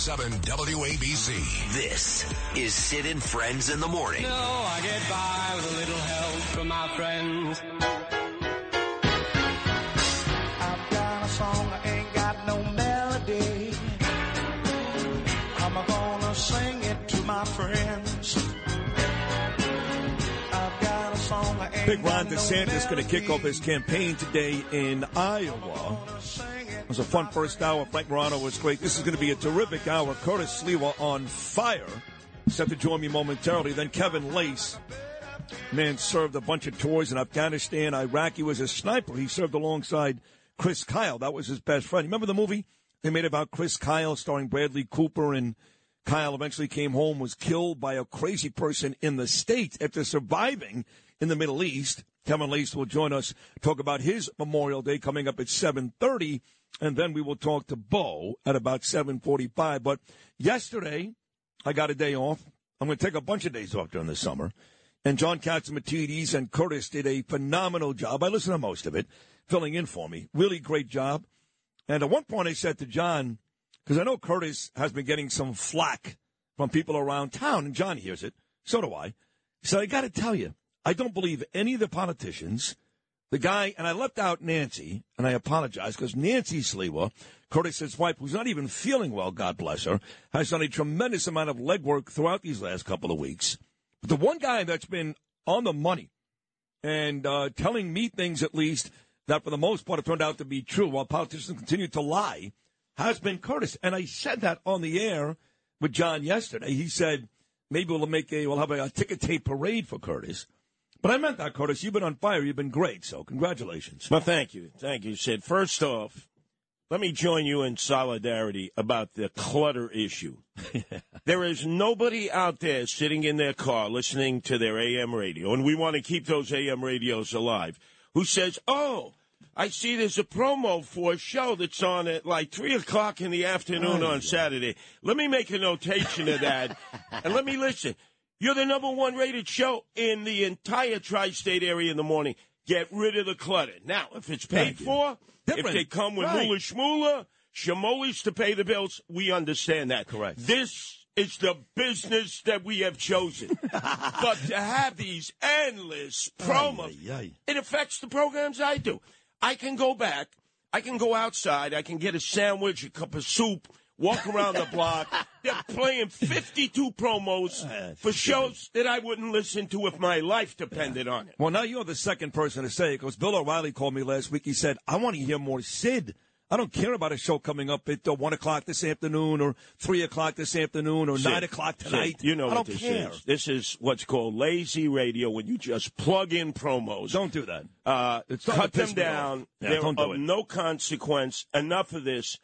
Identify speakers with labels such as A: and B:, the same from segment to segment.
A: 77 WABC.
B: This is Sid and Friends in the Morning.
C: No, I get by with a little help from my friends.
D: I've got a song, I ain't got no melody. I'm gonna sing it to my friends. I've got a song, I ain't
E: Big Ron
D: got no
E: DeSantis going to kick off his campaign today in Iowa. Was a fun first hour. Frank Morano was great. This is going to be a terrific hour. Curtis Sliwa on fire. Set to join me momentarily. Then Kevin Lacz. Man served a bunch of tours in Afghanistan, Iraq. He was a sniper. He served alongside Chris Kyle. That was his best friend. Remember the movie they made about Chris Kyle starring Bradley Cooper and Kyle eventually came home, was killed by a crazy person in the States after surviving in the Middle East. Kevin Lacz will join us, talk about his Memorial Day coming up at 7.30, and then we will talk to Bo at about 7.45. But yesterday, I got a day off. I'm going to take a bunch of days off during the summer. And John Catsimatidis and Curtis did a phenomenal job. I listened to most of it, filling in for me. Really great job. And at one point, I said to John, because I know Curtis has been getting some flack from people around town, and John hears it. So do I. So I got to tell you, I don't believe any of the politicians. The guy, and I left out Nancy, and I apologize because Nancy Sliwa, Curtis's wife, who's not even feeling well, God bless her, has done a tremendous amount of legwork throughout these last couple of weeks. But the one guy that's been on the money and uh, telling me things, at least, that for the most part have turned out to be true while politicians continue to lie, has been Curtis. And I said that on the air with John yesterday. He said, maybe we'll make a, we'll have a, a ticket tape parade for Curtis. But I meant that, Curtis. You've been on fire. You've been great. So congratulations.
F: Well, thank you. Thank you, Sid. First off, let me join you in solidarity about the clutter issue. there is nobody out there sitting in their car listening to their AM radio, and we want to keep those AM radios alive, who says, oh, I see there's a promo for a show that's on at like 3 o'clock in the afternoon oh, on Saturday. Let me make a notation of that, and let me listen. You're the number one rated show in the entire tri state area in the morning. Get rid of the clutter. Now, if it's paid for,
E: Different.
F: if they come with
E: Right.
F: moolah shmoolah, shamolis to pay the bills, we understand that.
E: Correct.
F: This is the business that we have chosen. but to have these endless promos,
E: Ay, ay, ay.
F: it affects the programs I do. I can go back, I can go outside, I can get a sandwich, a cup of soup, walk around the block. They're playing 52 promos for shows that I wouldn't listen to if my life depended on it.
E: Well, now you're the second person to say it because Bill O'Reilly called me last week. He said, I want to hear more Sid. I don't care about a show coming up at uh, 1 o'clock this afternoon or 3 o'clock this afternoon or 9 o'clock
F: Sid,
E: tonight.
F: You know
E: I
F: what
E: don't
F: this
E: care.
F: is. This is what's called lazy radio when you just plug in promos.
E: Don't do that.
F: uh, cut them down.
E: Yeah,
F: They're
E: do
F: of
E: it.
F: no consequence. Enough of this.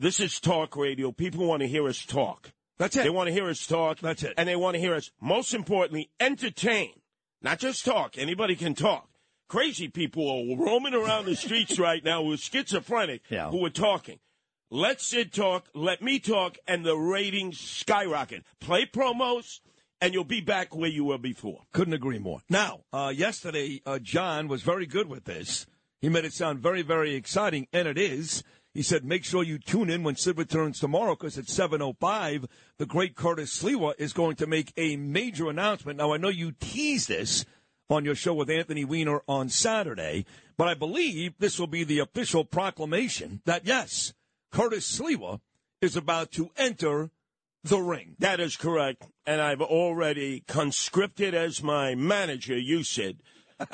F: This is talk radio. People want to hear us talk.
E: That's it.
F: They want to hear us talk.
E: That's it.
F: And they want to hear us, most importantly, entertain. Not just talk. Anybody can talk. Crazy people are roaming around the streets right now who are schizophrenic,
E: Yeah.
F: who are talking. Let Sid talk, let me talk, and the ratings skyrocket. Play promos, and you'll be back where you were before.
E: Couldn't agree more. Now, uh, yesterday, uh, John was very good with this. He made it sound very, very exciting, and it is. He said, make sure you tune in when Sid returns tomorrow because at 7.05, the great Curtis Sliwa is going to make a major announcement. Now, I know you teased this on your show with Anthony Weiner on Saturday, but I believe this will be the official proclamation that, yes, Curtis Sliwa is about to enter the ring.
F: That is correct. And I've already conscripted as my manager, you said.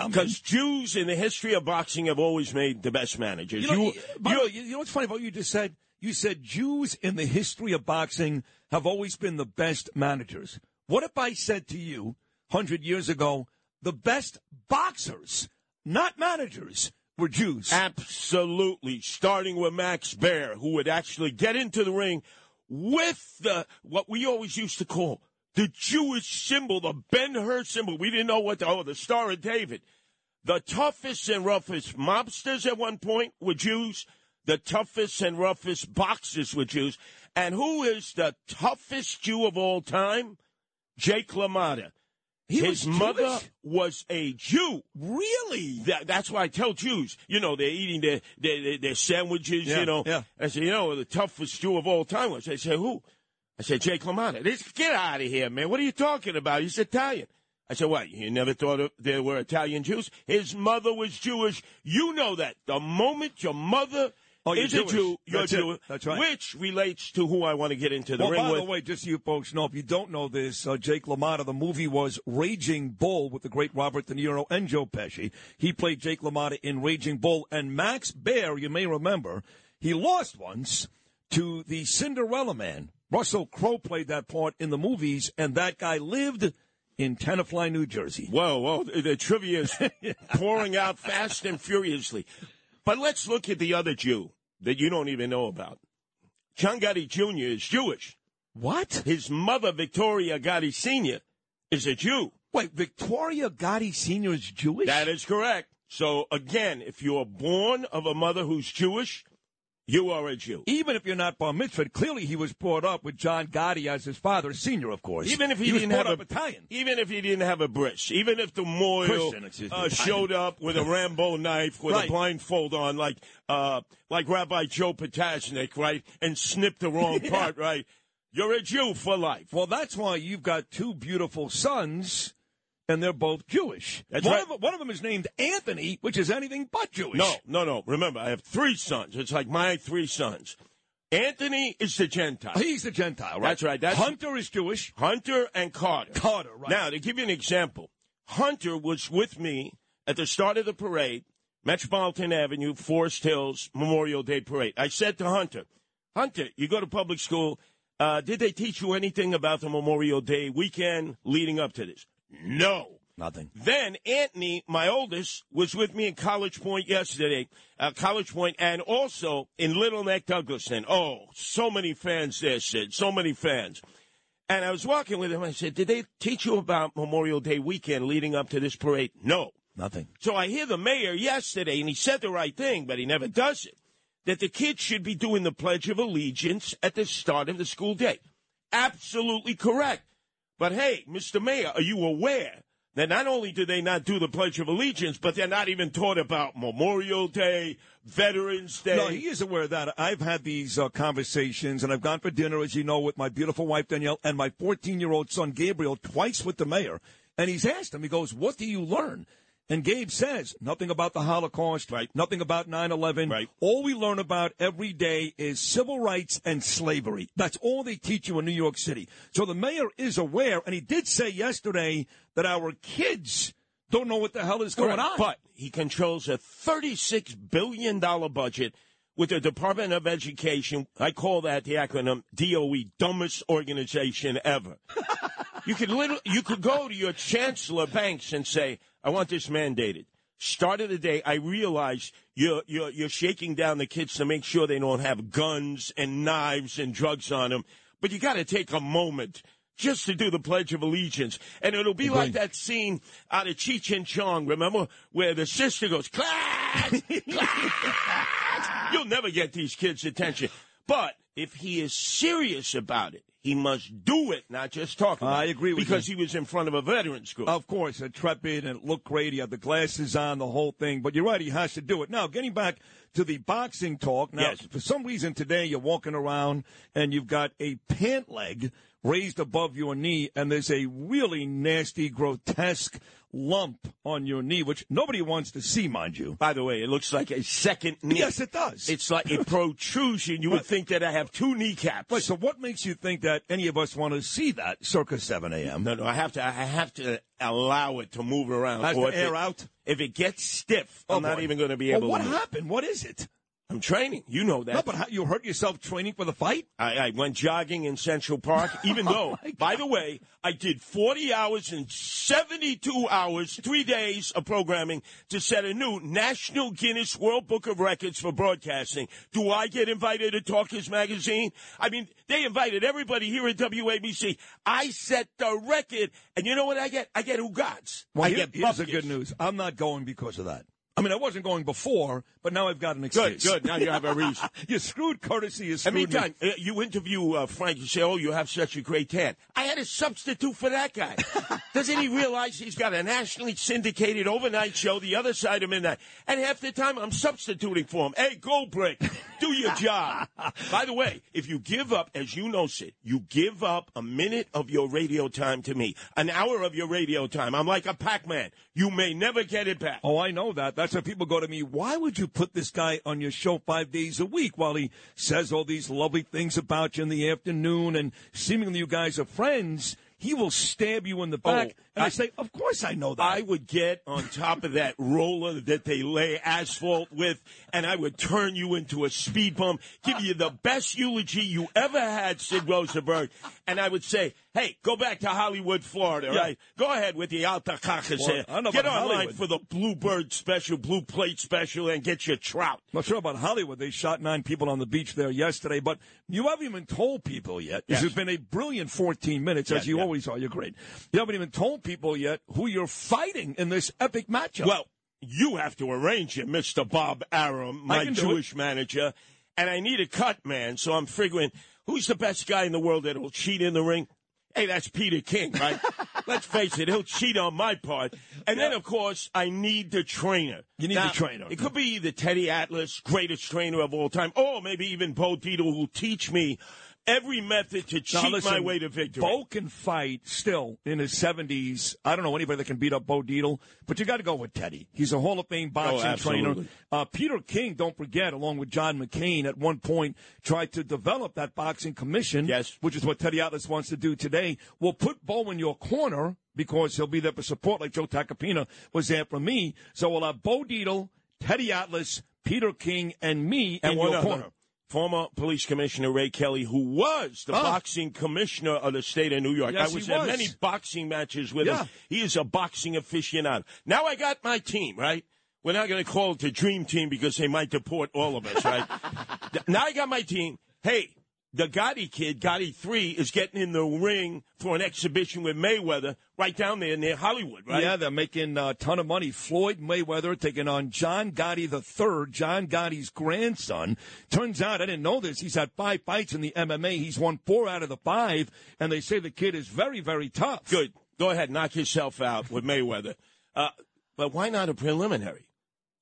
F: Because Jews in the history of boxing have always made the best managers.
E: You know,
F: You- you-
E: you know what's funny about what you just said? You said Jews in the history of boxing have always been the best managers. What if I said to you 100 years ago, the best boxers, not managers, were Jews?
F: Absolutely. Starting with Max Baer, who would actually get into the ring with the what we always used to call the Jewish symbol, the Ben Hur symbol. We didn't know what the, oh, the Star of David. The toughest and roughest mobsters at one point were Jews. The toughest and roughest boxers were Jews. And who is the toughest Jew of all time? Jake LaMotta.
E: He
F: His
E: was
F: mother
E: Jewish?
F: was a Jew.
E: Really?
F: That, that's why I tell Jews, you know, they're eating their, their, their, their sandwiches,
E: Yeah,
F: you know.
E: yeah.
F: I say, you know, the toughest Jew of all time was. They say, who? I said, Jake LaMotta. Said, get out of here, man. What are you talking about? He's Italian. I said, what? You never thought of, there were Italian Jews? His mother was Jewish. You know that. The moment your mother
E: Oh,
F: is a
E: Jewish.
F: Jew, you're
E: That's it.
F: Jewish.
E: That's right.
F: Which relates to who I want to get into the
E: well,
F: ring
E: by
F: with.
E: the way, just so you folks know, if you don't know this, uh, Jake LaMotta, the movie was Raging Bull with the great Robert De Niro and Joe Pesci. He played Jake LaMotta in Raging Bull. And Max Baer, you may remember, he lost once to the Cinderella Man. Russell Crowe played that part in the movies, and that guy lived in Tenafly, New Jersey.
F: Whoa, whoa, the the trivia is pouring out fast and furiously. But let's look at the other Jew that you don't even know about. John Gotti Jr. is Jewish.
E: What?
F: His mother, Victoria Gotti Sr., is a Jew.
E: Wait, Victoria Gotti Sr. is Jewish?
F: That is correct. So again, if you are born of a mother who's Jewish, you are a Jew.
E: Even if you're not bar mitzvah, clearly he was brought up with John Gotti as his father, senior, of course.
F: Even if he,
E: was
F: didn't have a
E: Italian.
F: even if he didn't have a bris, even if the mohel
E: Christian, excuse me.
F: uh, showed up with a Rambo knife with
E: Right.
F: a blindfold on, like uh, like Rabbi Joe Potasnik, right, and snipped the wrong part, right? You're a Jew for life.
E: Well, that's why you've got two beautiful sons, and they're both Jewish.
F: That's
E: one
F: right.
E: Of, them- one of them is named Anthony, which is anything but Jewish.
F: No, no, no. Remember, I have three sons. It's like my three sons. Anthony is the Gentile.
E: He's the Gentile, right?
F: That's right. That's-
E: Hunter is Jewish.
F: Hunter and Carter.
E: Carter, right.
F: Now, to give you an example, Hunter was with me at the start of the parade, Metropolitan Avenue, Forest Hills, Memorial Day Parade. I said to Hunter, Hunter, you go to public school. Uh, did they teach you anything about the Memorial Day weekend leading up to this? No.
E: Nothing.
F: Then Anthony, my oldest, was with me in College Point yesterday, uh, College Point, and also in Little Neck, Douglaston. Oh, so many fans there, Sid. So many fans. And I was walking with him. I said, "Did they teach you about Memorial Day weekend leading up to this parade?" No.
E: Nothing.
F: So I hear the mayor yesterday, and he said the right thing, but he never does it. That the kids should be doing the Pledge of Allegiance at the start of the school day. Absolutely correct. But hey, Mr. Mayor, are you aware that not only do they not do the Pledge of Allegiance, but they're not even taught about Memorial Day, Veterans Day?
E: No, he is aware of that. I've had these uh, conversations, and I've gone for dinner, as you know, with my beautiful wife Danielle and my 14 year old son Gabriel twice with the mayor. And he's asked him, he goes, "What do you learn?" And Gabe says, "Nothing about the Holocaust,
F: Right.
E: Nothing about 9/11.
F: Right.
E: All we learn about every day is civil rights and slavery. That's all they teach you in New York City." So the mayor is aware, and he did say yesterday that our kids don't know what the hell is going on.
F: But he controls a $36 billion budget with the Department of Education. I call that the acronym DOE, dumbest organization ever. you could literally, you could go to your Chancellor Banks and say, I want this mandated. Start of the day, I realize you're, you're, you're shaking down the kids to make sure they don't have guns and knives and drugs on them. But you got to take a moment just to do the Pledge of Allegiance. And it'll be like that scene out of Cheech and Chong, remember? Where the sister goes, class, class. You'll never get these kids' attention. But if he is serious about it, he must do it, not just talk about it.
E: I agree with
F: Because
E: you.
F: he was in front of a veterans group.
E: Of course, intrepid and it looked great. He had the glasses on, the whole thing. But you're right, he has to do it. Now, getting back to the boxing talk. Now,
F: Yes.
E: for some reason today, you're walking around and you've got a pant leg raised above your knee, and there's a really nasty, grotesque lump on your knee, which nobody wants to see, mind you.
F: By the way, it looks like a second knee.
E: Yes, it does.
F: It's like a protrusion. You would think that I have two kneecaps.
E: Right, so what makes you think that any of us want to see that circa 7 a.m.?
F: No, no, I have to. I have to allow it to move around.
E: Has
F: or
E: to
F: if
E: air
F: it-
E: out?
F: If it gets stiff, oh, I'm
E: Oh,
F: not even going to be
E: Well,
F: able.
E: what
F: to move.
E: happened? What is it?
F: I'm training. You know that.
E: No, but how, you hurt yourself training for the fight?
F: I, I went jogging in Central Park, even though, oh by the way, I did 40 hours and 72 hours, three days of programming to set a new National Guinness World Book of Records for broadcasting. Do I get invited to Talkers Magazine? I mean, they invited everybody here at WABC. I set the record, and you know what I get? I get Ugats.
E: Well,
F: I
E: here-
F: get
E: here's the good news. I'm not going because of that. I mean, I wasn't going before, but now I've got an excuse.
F: good. Good. Now you have a reason.
E: you screwed courtesy. You screwed
F: mean,
E: me.
F: Uh, you interview uh, Frank. You say, "Oh, you have such a great tan." I had a substitute for that guy. Doesn't he realize he's got a nationally syndicated overnight show, the other side of midnight, and half the time I'm substituting for him. Hey, Goldbrick, do your job. By the way, if you give up, as you know, Sid, you give up a minute of your radio time to me, an hour of your radio time. I'm like a Pac-Man. You may never get it back.
E: Oh, I know that. That's why people go to me. Why would you put this guy on your show five days a week while he says all these lovely things about you in the afternoon and seemingly you guys are friends? He will stab you in the oh, back.
F: Oh,
E: and I,
F: I-
E: say, of course I know that.
F: I would get on top of that roller that they lay asphalt with, and I would turn you into a speed bump, give you the best eulogy you ever had, Sid Rosenberg, and I would say, hey, go back to Hollywood, Florida,
E: Yeah.
F: right? Go ahead with the alta cacas
E: Well,
F: here.
E: I don't know
F: Get online for the Bluebird special, Blue Plate special, and get your trout.
E: I'm not sure about Hollywood. They shot nine people on the beach there yesterday, but you haven't even told people yet.
F: Yes.
E: This has been a brilliant 14 minutes,
F: Yeah,
E: as you
F: yeah.
E: always are. You're great. You haven't even told people yet who you're fighting in this epic matchup.
F: Well, you have to arrange it, Mr. Bob
E: Arum,
F: my Jewish manager, and I need a cut man. So I'm figuring, who's the best guy in the world that'll cheat in the ring? Hey, that's Peter King, right? Let's face it, he'll cheat on my part. And then, of course, I need the trainer.
E: You need
F: Now,
E: the trainer.
F: It could be either Teddy Atlas, greatest trainer of all time, or maybe even Bo Dietl, who'll teach me every method to cheat
E: listen,
F: my way to victory.
E: Bo can fight still in his 70s. I don't know anybody that can beat up Bo Dietl, but you got to go with Teddy. He's a Hall of Fame boxing
F: Oh,
E: trainer. Uh, Peter King, don't forget, along with John McCain, at one point tried to develop that boxing commission,
F: Yes.
E: which is what Teddy Atlas wants to do today. We'll put Bo in your corner because he'll be there for support, like Joe Tacopina was there for me. So we'll have Bo Dietl, Teddy Atlas, Peter King, and me
F: and
E: in your
F: other.
E: corner.
F: Former police commissioner Ray Kelly, who was the
E: Oh.
F: boxing commissioner of the state of New York.
E: Yes,
F: I was
E: he
F: at many boxing matches with
E: Yeah.
F: him. He is a boxing aficionado. Now I got my team, right? We're not going to call it the dream team because they might deport all of us, right? now I got my team. Hey, the Gotti kid, Gotti 3, is getting in the ring for an exhibition with Mayweather right down there near Hollywood, right?
E: Yeah, they're making a ton of money. Floyd Mayweather taking on John Gotti III, John Gotti's grandson. Turns out, I didn't know this, he's had five fights in the MMA. He's won four out of the five, and they say the kid is very, very tough.
F: Good. Go ahead, knock yourself out with Mayweather. Uh, but why not a preliminary?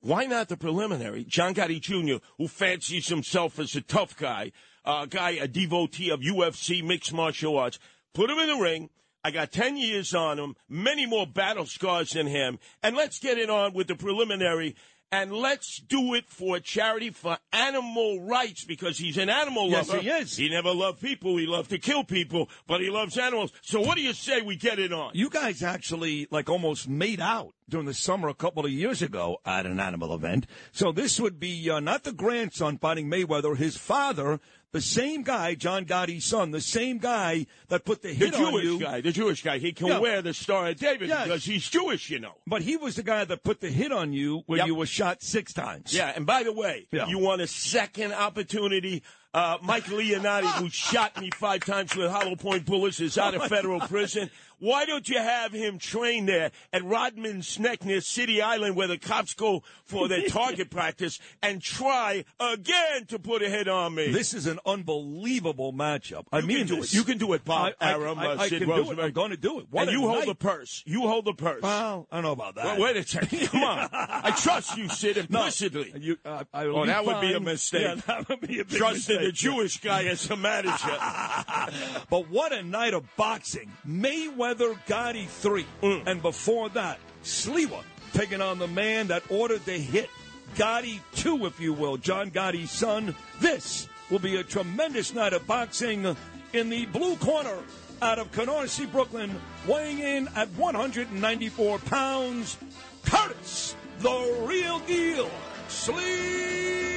F: Why not the preliminary? John Gotti Jr., who fancies himself as a tough guy, a guy, a devotee of UFC, mixed martial arts, put him in the ring. I got 10 years on him, many more battle scars than him. And let's get it on with the preliminary. And let's do it for charity for animal rights because he's an animal
E: Yes,
F: lover.
E: he is.
F: He never loved people. He loved to kill people, but he loves animals. So what do you say we get it on?
E: You guys actually like almost made out during the summer a couple of years ago at an animal event. So this would be uh, not the grandson fighting Mayweather, his father, the same guy, John Gotti's son, the same guy that put the
F: The
E: hit on
F: Jewish
E: you.
F: guy, the Jewish guy, he can
E: Yeah.
F: wear the Star of David
E: Yes.
F: because he's Jewish, you know.
E: But he was the guy that put the hit on you when
F: Yep.
E: you were shot six times.
F: Yeah, and by the way,
E: Yeah.
F: you want a second opportunity. Uh, Mike Leonardi, who shot me five times with hollow point bullets, is out of federal prison. Why don't you have him train there at Rodman's Neck near City Island, where the cops go for their target practice, and try again to put a hit on me?
E: This is an unbelievable matchup. I
F: You
E: mean,
F: can do
E: this.
F: it. You can do it, Bob
E: I, I,
F: Arum,
E: I,
F: uh,
E: I
F: Sid
E: can do it.
F: Rosenberg.
E: I'm going to do it. What
F: and
E: a
F: you hold the purse. You hold the purse.
E: Well, I don't know about that.
F: Well, wait a second. Come on. I trust you, Sid, implicitly.
E: You, uh, I
F: Oh, that would be a mistake.
E: Yeah, that would be a big
F: Trusted
E: mistake.
F: Jewish guy as a manager.
E: But what a night of boxing. Mayweather Gotti 3.
F: Mm.
E: And before that, Sliwa taking on the man that ordered the hit. Gotti 2, if you will. John Gotti's son. This will be a tremendous night of boxing in the blue corner out of Canarsie, Brooklyn, weighing in at 194 pounds. Curtis, the real deal. Sliwa.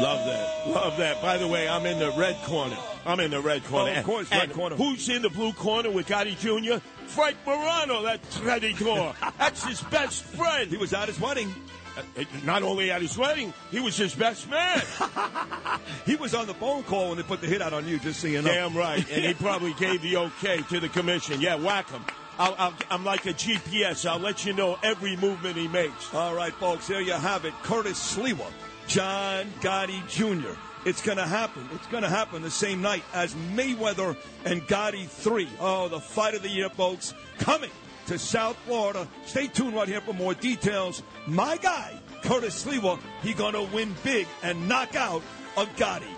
F: Love that. Love that. By the way, I'm in the red corner. I'm in the red corner.
E: Oh, of course,
F: And-
E: red
F: and
E: corner.
F: Who's in the blue corner with Gotti Jr.? Frank Morano, that traditor. That's his best friend.
E: He was at his wedding.
F: Uh, Not only at his wedding, he was his best man.
E: He was on the phone call when they put the hit out on you, just so you know.
F: Damn right. And he probably gave the okay to the commission. Yeah, whack him. I'll, I'll, I'm like a GPS. I'll let you know every movement he makes.
E: All right, folks, here you have it. Curtis Sliwa, John Gotti Jr. It's going to happen. It's going to happen the same night as Mayweather and Gotti 3. Oh, the fight of the year, folks, coming to South Florida. Stay tuned right here for more details. My guy, Curtis Sliwa, he going to win big and knock out a Gotti.